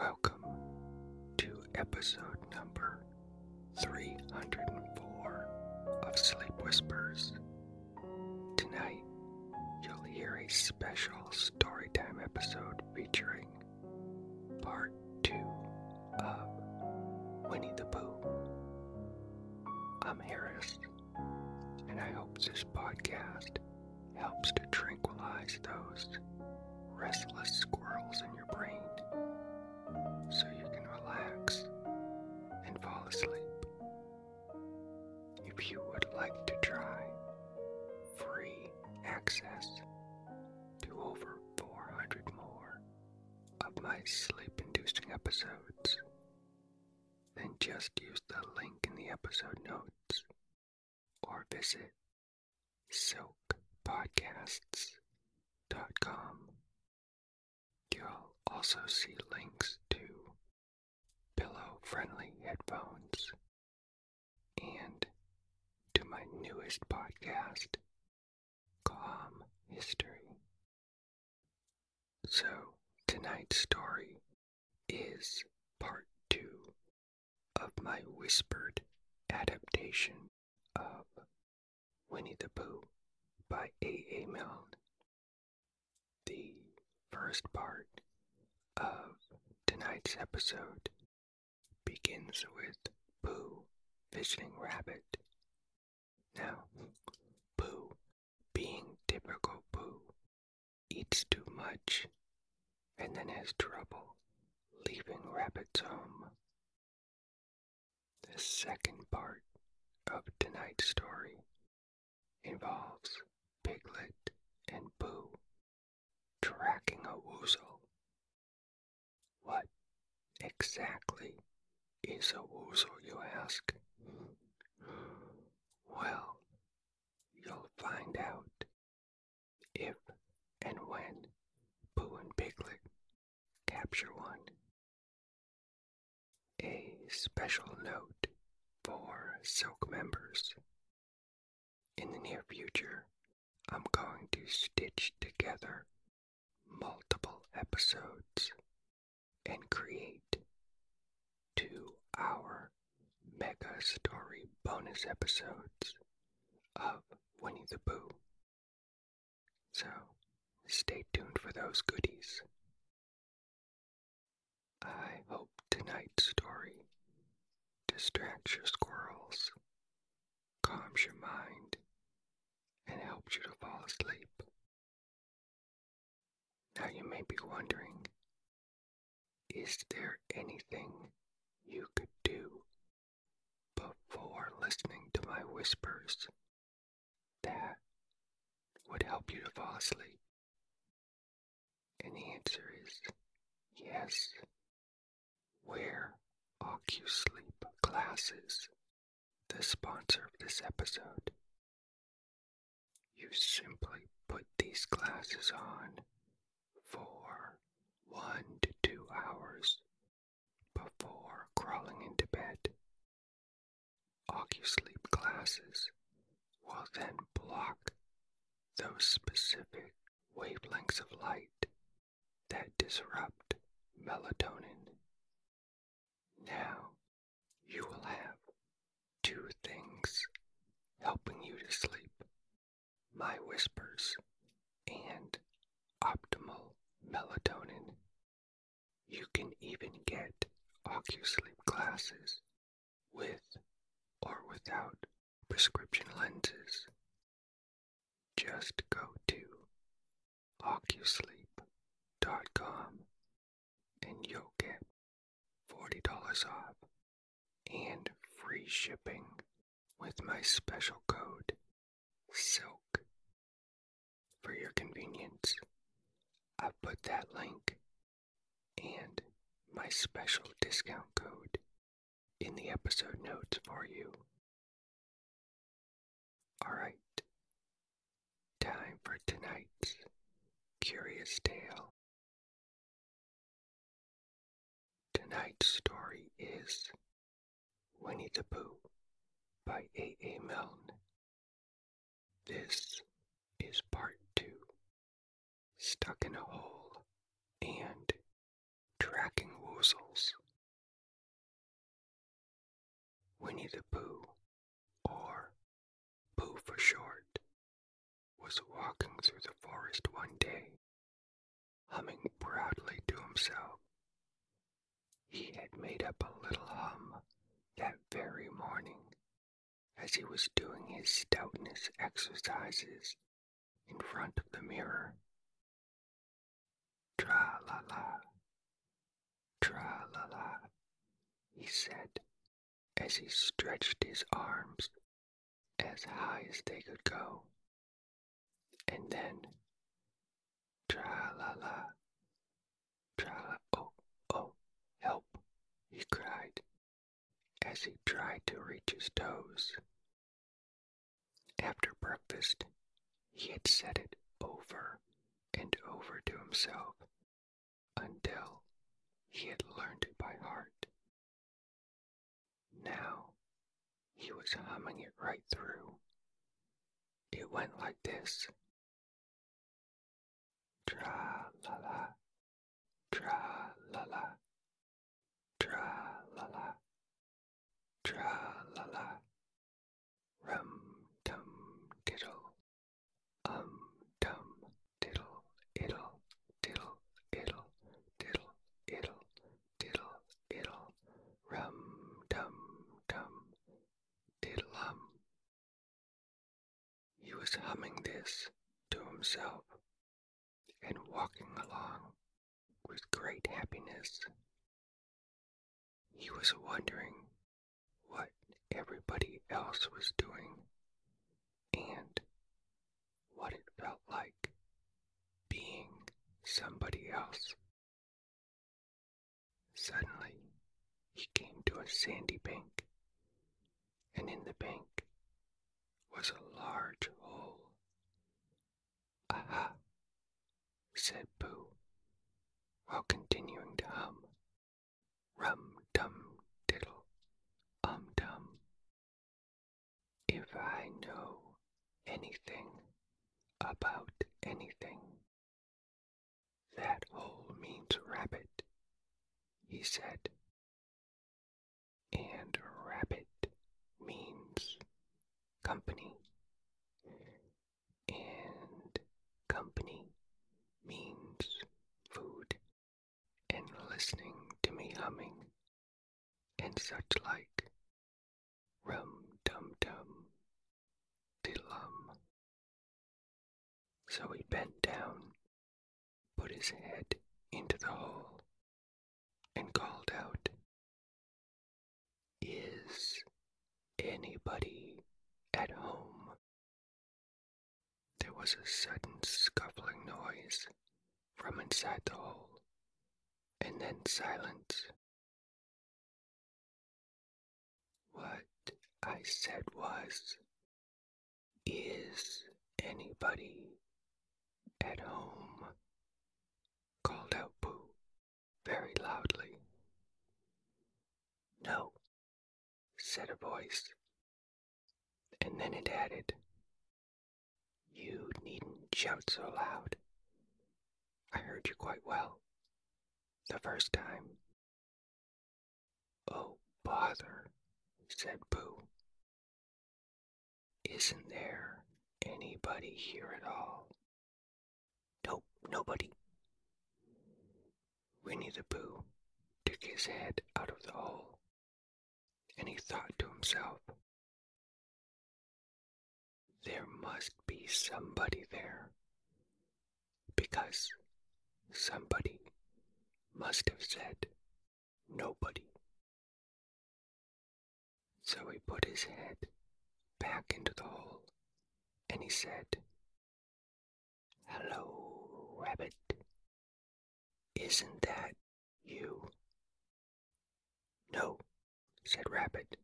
Welcome to episode number 304 of Sleep Whispers. Tonight, you'll hear a special storytime episode featuring part two of Winnie the Pooh. I'm Harris, and I hope this podcast helps to tranquilize those restless squirrels in your brain so you can relax and fall asleep. If you would like to try free access to over 400 more of my sleep inducing episodes, then just use the link in the episode notes or visit silkpodcasts.com. You'll also see links to pillow friendly headphones and to my newest podcast, Calm History. So, tonight's story is part two of my whispered adaptation of Winnie the Pooh by A. A. Milne. The first part of tonight's episode begins with Pooh visiting Rabbit. Now, Pooh, being typical Pooh, eats too much and then has trouble leaving Rabbit's home. The second part of tonight's story involves Piglet and Pooh tracking a woozle. What exactly is a woozle, you ask? Well, you'll find out if and when Pooh and Piglet capture one. A special note for Silk members. In the near future, I'm going to stitch together multiple episodes and create two hour mega story bonus episodes of Winnie the Pooh. So stay tuned for those goodies. I hope tonight's story distracts your squirrels, calms your mind, and helps you to fall asleep. Now you may be wondering, is there anything you could do before listening to my whispers that would help you to fall asleep? And the answer is yes. Wear OcuSleep glasses, the sponsor of this episode. You simply put these glasses on for one to two hours before crawling into bed. OcuSleep glasses will then block those specific wavelengths of light that disrupt melatonin. Now you will have two things helping you to sleep my whispers and optimal melatonin. You can even get OcuSleep glasses with or without prescription lenses. Just go to OcuSleep.com and you'll get $40 off and free shipping with my special code SILK. For your convenience, I've put that link and my special discount code in the episode notes for you. Alright, time for tonight's curious tale. Tonight's story is Winnie the Pooh by A. A. Milne. This is part two. Stuck in a hole and tracking woozles. Winnie the Pooh, or Pooh for short, was walking through the forest one day, humming proudly to himself. He had made up a little hum that very morning as he was doing his stoutness exercises in front of the mirror. Tra la la tra la la, he said as he stretched his arms as high as they could go. And then, tra la la, tra la, oh, oh, help, he cried as he tried to reach his toes. After breakfast, he had said it over and over to himself until he had learned it by heart. Now he was humming it right through. It went like this. Tra la la, tra la la, tra la la, tra la la, rum tum diddle, um tum diddle iddle diddle iddle diddle iddle diddle iddle, rum tum tum diddle um. He was humming this to himself and walking along with great happiness. He was wondering what everybody else was doing and what it felt like being somebody else. Suddenly, he came to a sandy bank, and in the bank was a large hole. Aha, said Pooh, while continuing to hum. Rum dum diddle, um dum. If I know anything about anything, that hole means rabbit, he said. And rabbit means company. And company means food and listening to me humming and such like. Rum dum dum diddlum. So he bent down, put his head into the hole, and called out, Is anybody at home? There was a sudden scuffling noise from inside the hole, and then silence. What I said was, Is anybody at home? called out Pooh very loudly. No, said a voice, and then it added, You needn't shout so loud. I heard you quite well the first time. Oh, bother, said Pooh. Isn't there anybody here at all? Nope, nobody. Winnie the Pooh took his head out of the hole, and he thought to himself, There must be somebody there, because somebody must have said nobody. So he put his head back into the hole and he said, Hello, Rabbit. Isn't that you? No, said Rabbit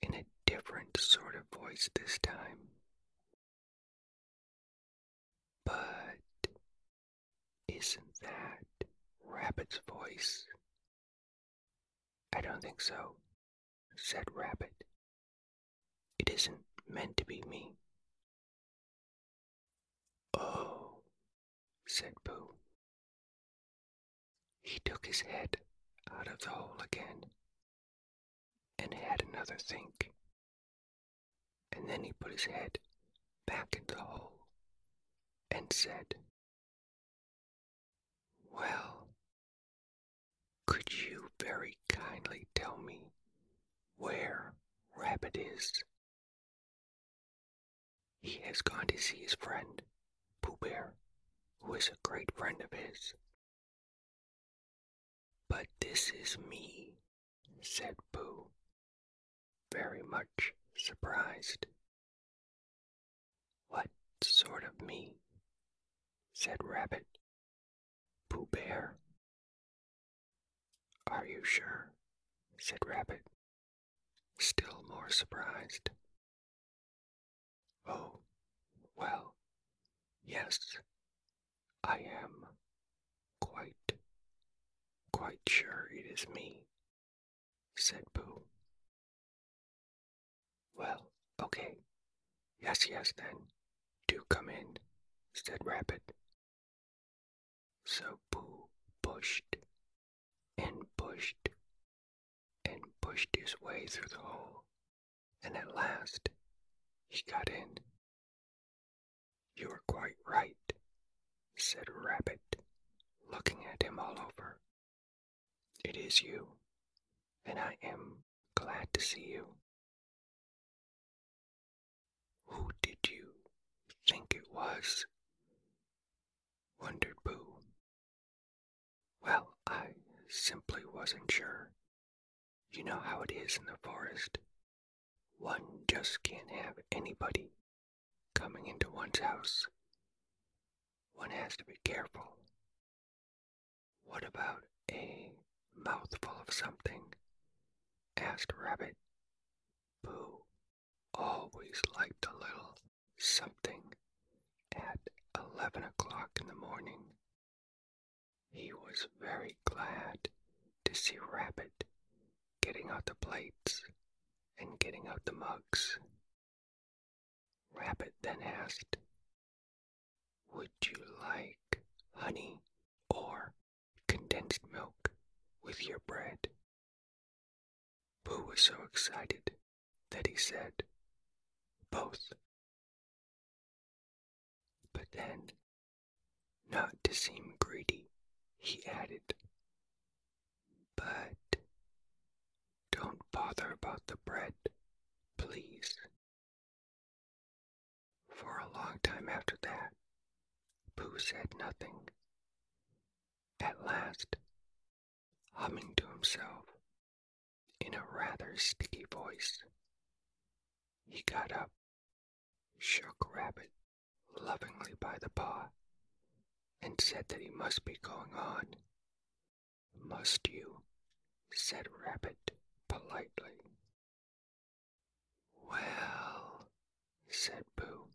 in a different sort of voice this time. But isn't that Rabbit's voice? I don't think so, said Rabbit. It isn't meant to be me. Oh, said Pooh. He took his head out of the hole again and had another think. And then he put his head back in the hole and said, Well, could you very kindly tell me where Rabbit is? He has gone to see his friend, Pooh Bear, who is a great friend of his. But this is me, said Pooh, very much surprised. What sort of me? said Rabbit. Pooh Bear. Are you sure? said Rabbit, still more surprised. Oh, well, yes, I am quite, quite sure it is me, said Pooh. Well, okay. Yes, yes, then. Do come in, said Rabbit. So Pooh pushed and pushed and pushed his way through the hole, and at last he got in. You are quite right, said Rabbit, looking at him all over. It is you, and I am glad to see you. Who did you think it was? wondered Pooh. Well, I simply wasn't sure. You know how it is in the forest. One just can't have anybody coming into one's house. One has to be careful. What about a mouthful of something? asked Rabbit. Pooh always liked a little something at eleven o'clock in the morning. He was very glad to see Rabbit getting out the plates and getting out the mugs. Rabbit then asked, Would you like honey or condensed milk with your bread? Pooh was so excited that he said, Both. But then, not to seem greedy, he added, But don't bother about the bread, please. For a long time after that, Pooh said nothing. At last, humming to himself in a rather sticky voice, he got up, shook Rabbit lovingly by the paw, and said that he must be going on. Must you? said Rabbit politely. Well, said Pooh,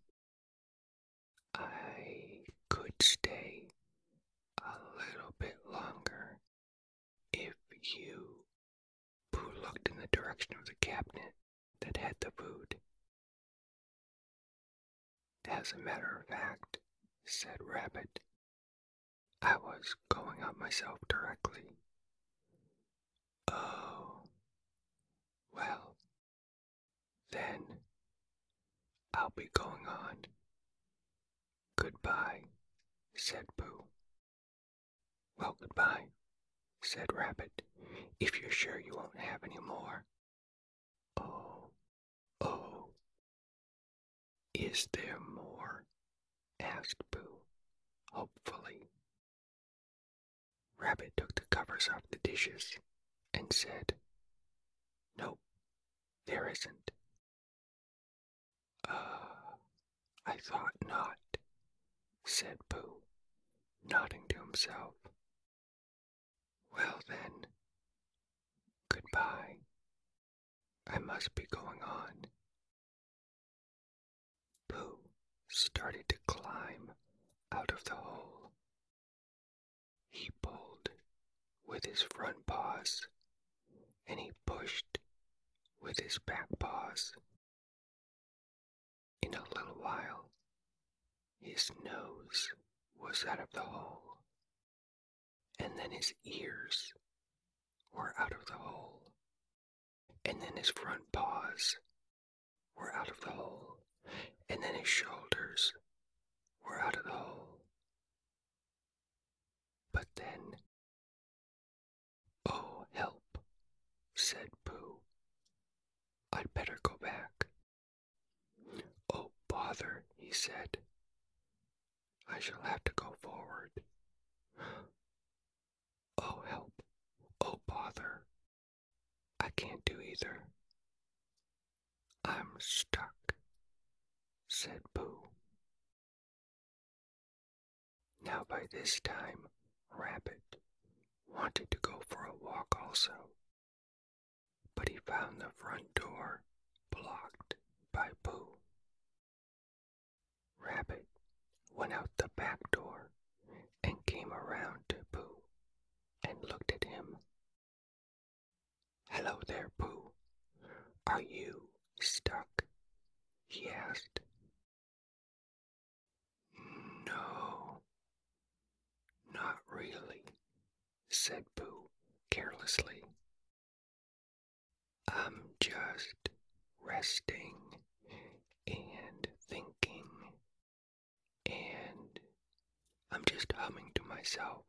I could stay a little bit longer if you. Pooh looked in the direction of the cabinet that had the food. As a matter of fact, said Rabbit, I was going up myself directly. Oh, well, then I'll be going on. Goodbye, said Pooh. Well, goodbye, said Rabbit, if you're sure you won't have any more. Oh, oh, is there more? asked Pooh, hopefully. Rabbit took the covers off the dishes and said, Nope, there isn't. Uh, I thought not, said Pooh, nodding to himself. Well then, goodbye. I must be going on. Pooh started to climb out of the hole. He pulled with his front paws and he pushed with his back paws. In a little while, his nose was out of the hole, and then his ears were out of the hole, and then his front paws were out of the hole, and then his shoulders were out of the hole. But then, oh, help, said Pooh. I'd better go back. Oh, bother, he said. I shall have to go forward. Oh, help. Oh, bother. I can't do either. I'm stuck, said Pooh. Now, by this time, Rabbit wanted to go for a walk also, but he found the front door blocked by Pooh. Rabbit went out the back door and came around to Pooh and looked at him. Hello there, Pooh. Are you stuck? he asked. No, not really, said Pooh carelessly. I'm just resting and thinking, and I'm just humming to myself.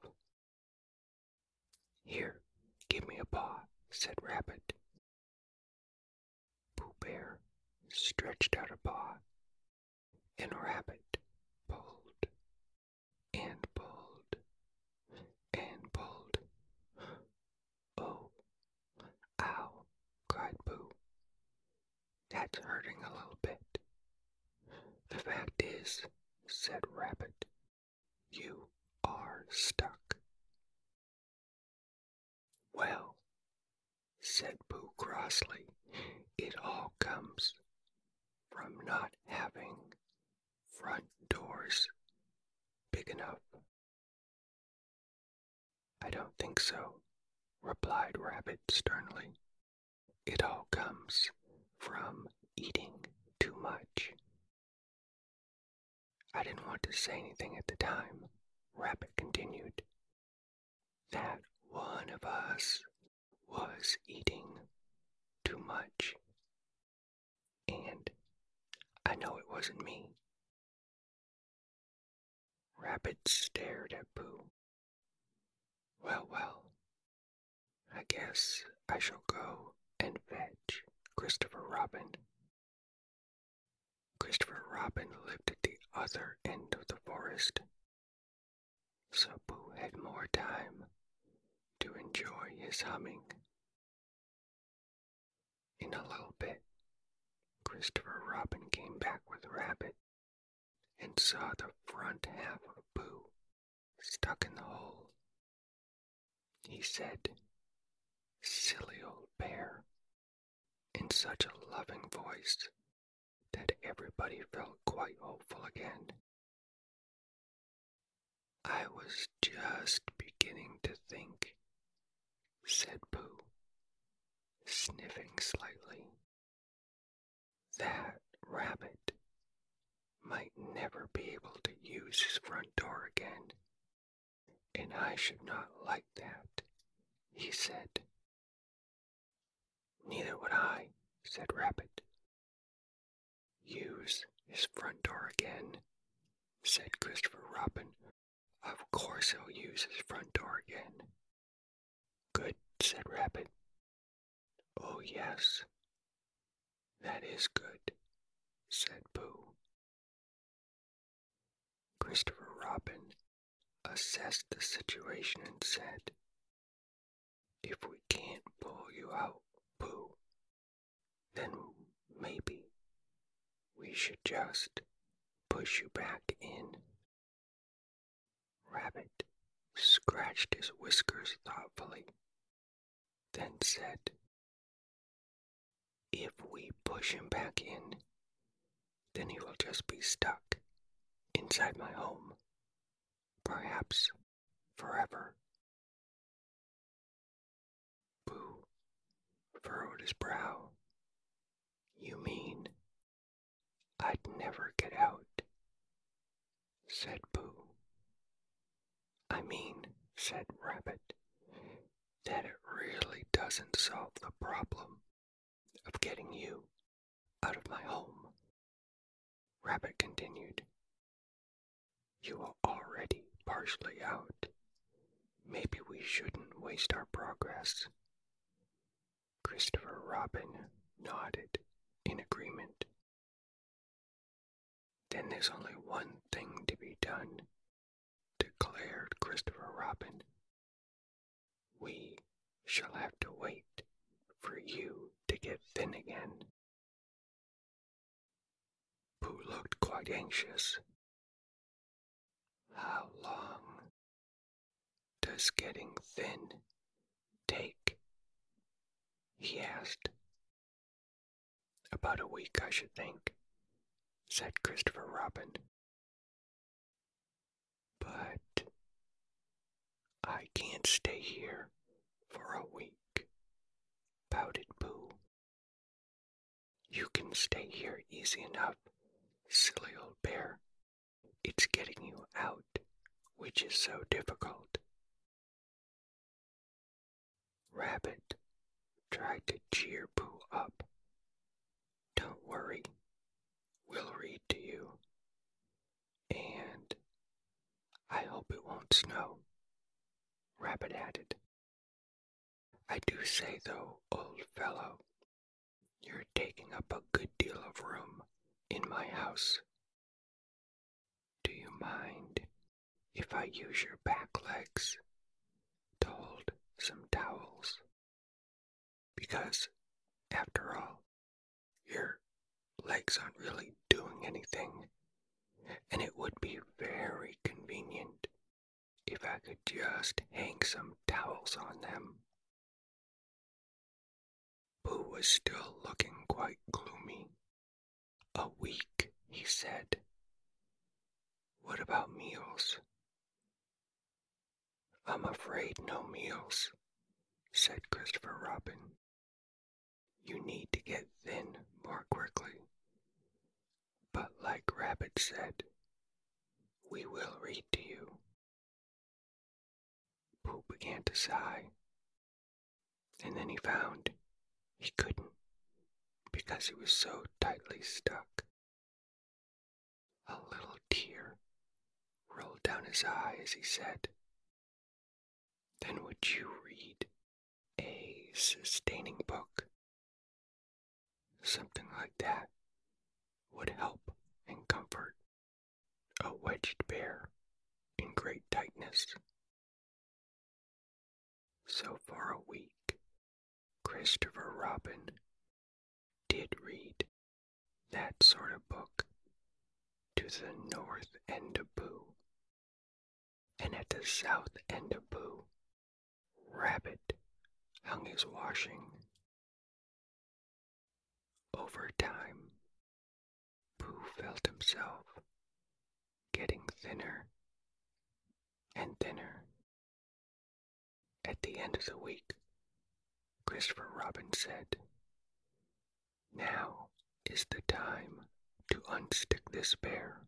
Here, give me a paw, said Rabbit. Pooh Bear stretched out a paw, and Rabbit pulled and pulled and pulled. Oh, ow, cried Pooh. That's hurting a little bit. The fact is, said Rabbit, you are stuck. Well, said Pooh crossly, it all comes from not having front doors big enough. I don't think so, replied Rabbit sternly. It all comes from eating too much. I didn't want to say anything at the time, Rabbit continued. That one of us was eating too much. And I know it wasn't me. Rabbit stared at Pooh. Well, well, I guess I shall go and fetch Christopher Robin. Christopher Robin lived at the other end of the forest, so Pooh had more time to enjoy his humming. In a little bit, Christopher Robin came back with Rabbit and saw the front half of Pooh stuck in the hole. He said, Silly old bear, in such a loving voice that everybody felt quite hopeful again. I was just beginning to think, said Pooh, sniffing slightly, that Rabbit might never be able to use his front door again, and I should not like that, he said. Neither would I, said Rabbit. Use his front door again, said Christopher Robin. Of course he'll use his front door again. Good, said Rabbit. Oh, yes. That is good, said Pooh. Christopher Robin assessed the situation and said, If we can't pull you out, Pooh, then maybe we should just push you back in. Rabbit scratched his whiskers thoughtfully, then said, If we push him back in, then he will just be stuck inside my home, perhaps forever. Pooh furrowed his brow. You mean I'd never get out? said Pooh. I mean, said Rabbit, that it really doesn't solve the problem of getting you out of my home. Rabbit continued. You are already partially out. Maybe we shouldn't waste our progress. Christopher Robin nodded in agreement. Then there's only one thing to be done, declared Christopher Robin. We shall have to wait for you to get thin again. Pooh looked quite anxious. How long does getting thin take? He asked. About a week, I should think, said Christopher Robin. But I can't stay here for a week, pouted Pooh. You can stay here easy enough, silly old bear. It's getting you out which is so difficult. Rabbit tried to cheer Pooh up. Don't worry, we'll read to you. And I hope it won't snow, Rabbit added. I do say, though, old fellow, you're taking up a good deal of room in my house. Do you mind if I use your back legs to hold some towels? Because, after all, your legs aren't really doing anything, and it would be very convenient if I could just hang some towels on them. Pooh was still looking quite gloomy. A week, he said. What about meals? I'm afraid no meals, said Christopher Robin. You need to get thin more quickly. But like Rabbit said, we will read to you. Began to sigh, and then he found he couldn't because he was so tightly stuck. A little tear rolled down his eye as he said, Then would you read a sustaining book? Something like that would help and comfort a wedged bear in great tightness. So for a week, Christopher Robin did read that sort of book to the north end of Pooh. And at the south end of Pooh, Rabbit hung his washing. Over time, Pooh felt himself getting thinner and thinner. At the end of the week, Christopher Robin said, Now is the time to unstick this bear.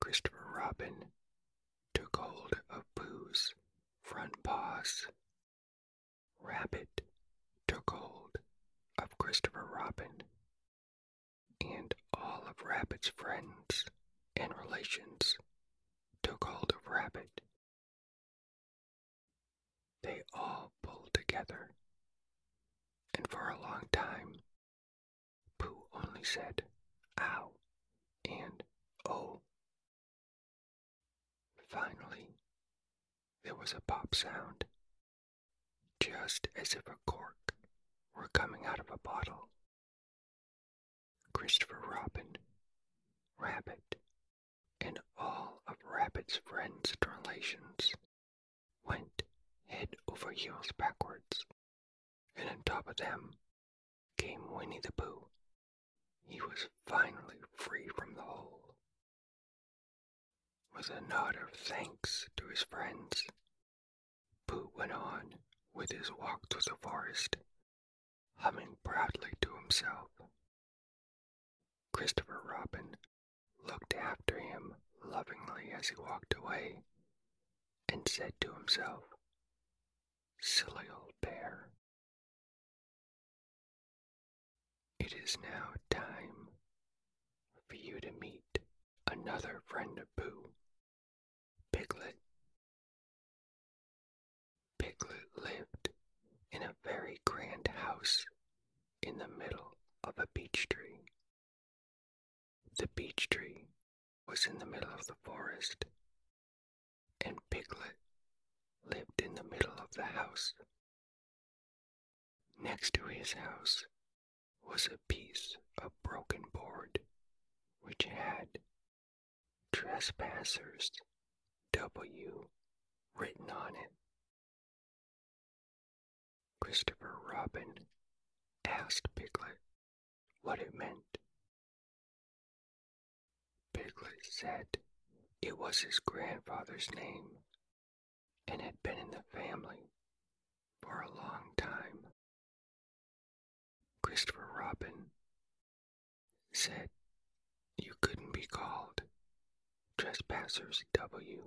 Christopher Robin took hold of Pooh's front paws. Rabbit took hold of Christopher Robin, and all of Rabbit's friends and relations took hold of Rabbit. They all pulled together, and for a long time, Pooh only said, ow, and oh. Finally, there was a pop sound, just as if a cork were coming out of a bottle. Christopher Robin, Rabbit, and all of Rabbit's friends and relations went head over heels backwards, and on top of them came Winnie the Pooh. He was finally free from the hole. With a nod of thanks to his friends, Pooh went on with his walk through the forest, humming proudly to himself. Christopher Robin looked after him lovingly as he walked away and said to himself, Silly old bear. it is now time for you to meet another friend of Pooh, Piglet. Piglet lived in a very grand house in the middle of a beech tree. The beech tree was in the middle of the forest, and Piglet lived in the middle of the house. Next to his house was a piece of broken board which had Trespassers W written on it. Christopher Robin asked Piglet what it meant. Piglet said it was his grandfather's name and had been in the family for a long time. Christopher Robin said you couldn't be called Trespassers W.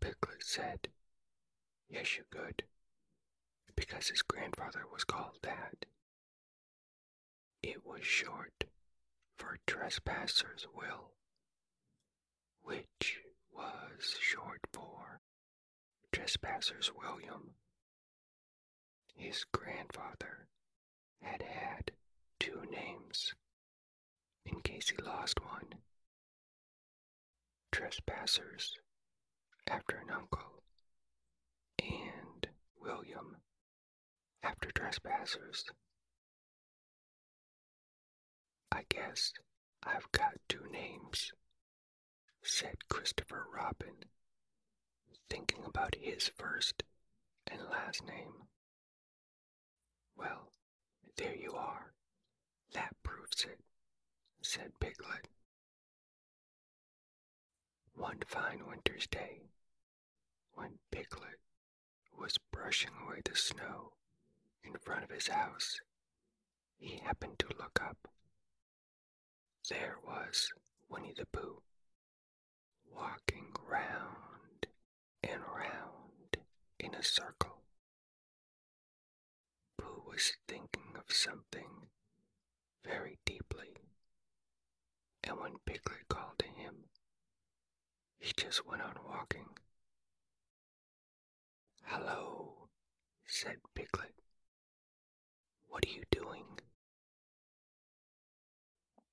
Piglet said, Yes, you could, because his grandfather was called that. It was short for Trespassers Will, which was short for Trespassers William. His grandfather had had two names in case he lost one. Trespassers after an uncle, and William after trespassers. I guess I've got two names, said Christopher Robin, thinking about his first and last name. Well, there you are. That proves it, said Piglet. One fine winter's day, when Piglet was brushing away the snow in front of his house, he happened to look up. There was Winnie the Pooh, walking round and round in a circle. Pooh was thinking of something very deeply, and when Piglet called to him, he just went on walking. Hello, said Piglet. What are you doing?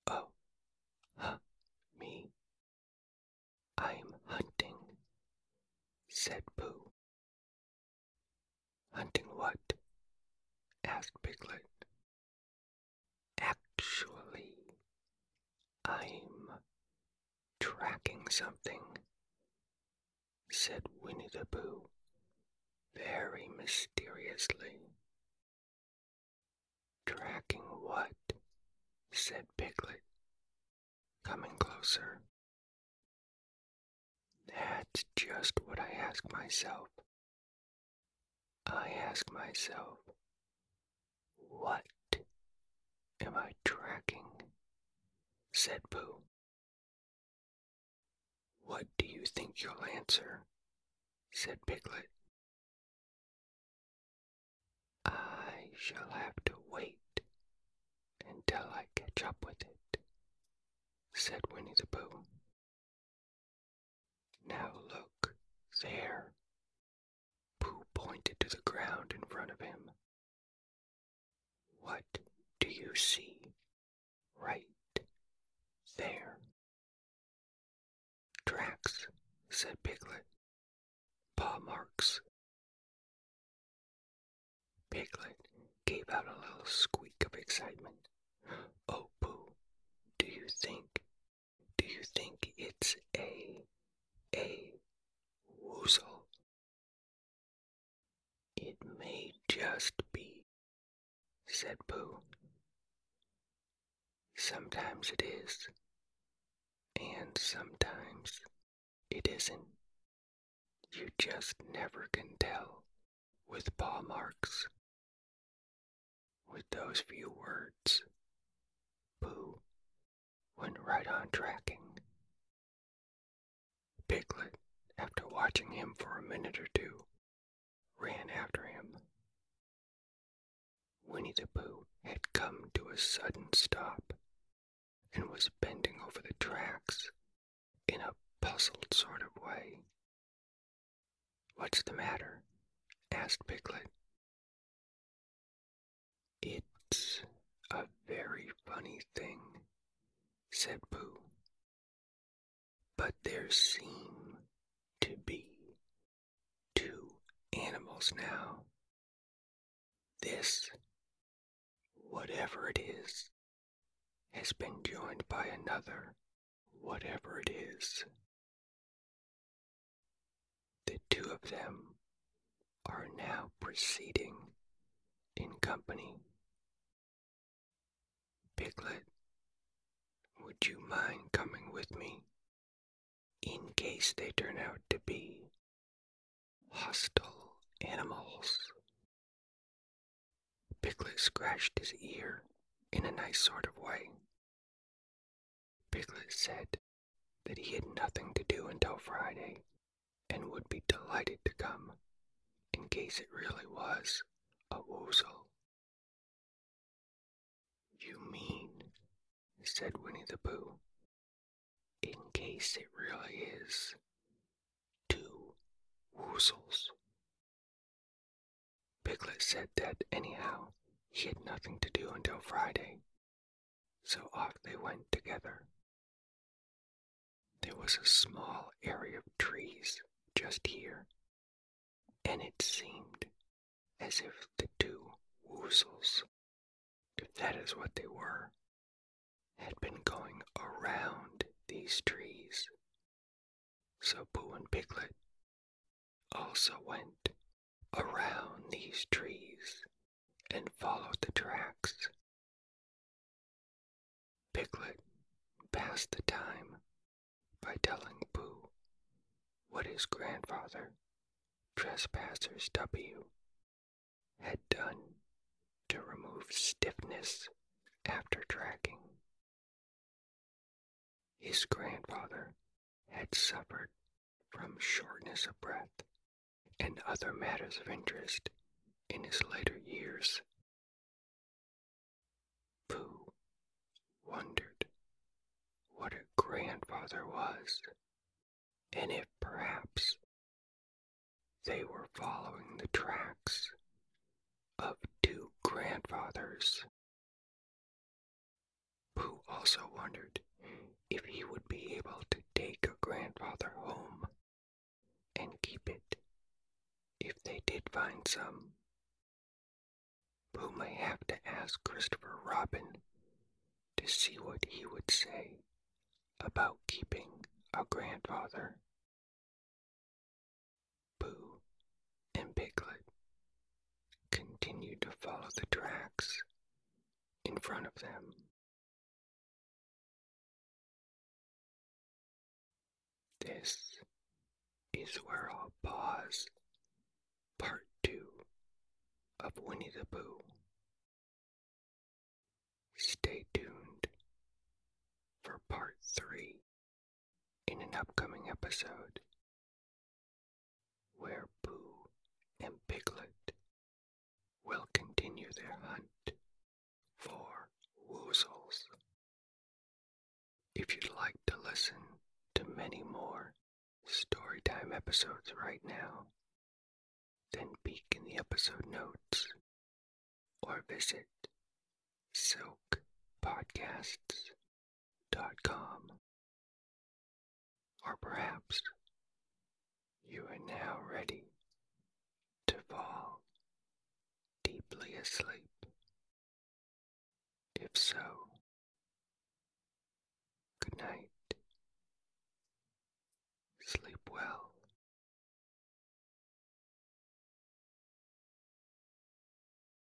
Oh, huh, me. I'm hunting, said Pooh. Hunting what? asked Piglet. Actually, I'm tracking something, said Winnie the Pooh very mysteriously. Tracking what? said Piglet, coming closer. That's just what I ask myself. I ask myself, what am I tracking? said Pooh. What do you think you'll answer? said Piglet. I shall have to wait until I catch up with it, said Winnie the Pooh. Now look, there. Pooh pointed to the ground in front of him. What do you see? Right there. Tracks, said Piglet. Paw marks. Piglet gave out a little squeak of excitement. Oh, Pooh, do you think, do you think it's a, a woozle? It may just be, said Pooh. Sometimes it is, and sometimes it isn't. You just never can tell with paw marks. With those few words, Pooh went right on tracking. Piglet, after watching him for a minute or two, ran after him. Winnie the Pooh had come to a sudden stop and was bending over the tracks in a puzzled sort of way. What's the matter? asked Piglet. It's a very funny thing, said Pooh. But there seem to be two animals now. This, whatever it is, has been joined by another, whatever it is. The two of them are now proceeding in company. Piglet, would you mind coming with me in case they turn out to be hostile animals? Piglet scratched his ear in a nice sort of way. Piglet said that he had nothing to do until Friday and would be delighted to come in case it really was a woozle. You mean, said Winnie the Pooh, in case it really is two woozles. Piglet said that anyhow he had nothing to do until Friday, so off they went together. There was a small area of trees just here, and it seemed as if the two woozles, if that is what they were, had been going around these trees. So Pooh and Piglet also went around these trees and followed the tracks. Piglet passed the time by telling Pooh what his grandfather, Trespassers W, had done to remove stiffness after tracking. His grandfather had suffered from shortness of breath and other matters of interest in his later years. Pooh wondered what a grandfather was, and if perhaps they were following the tracks of two grandfathers. Pooh also wondered if he would be able to take a grandfather home and keep it if they did find some. Pooh may have to ask Christopher Robin to see what he would say about keeping a grandfather. Pooh and Piglet continued to follow the tracks in front of them. This is where I'll pause part two of Winnie the Pooh. Stay tuned for part three in an upcoming episode where Pooh and Piglet will continue their hunt for woozles. If you'd like to listen to many more storytime episodes right now, then peek in the episode notes or visit silkpodcasts.com. Or perhaps you are now ready to fall deeply asleep. If so, good night. Sleep well.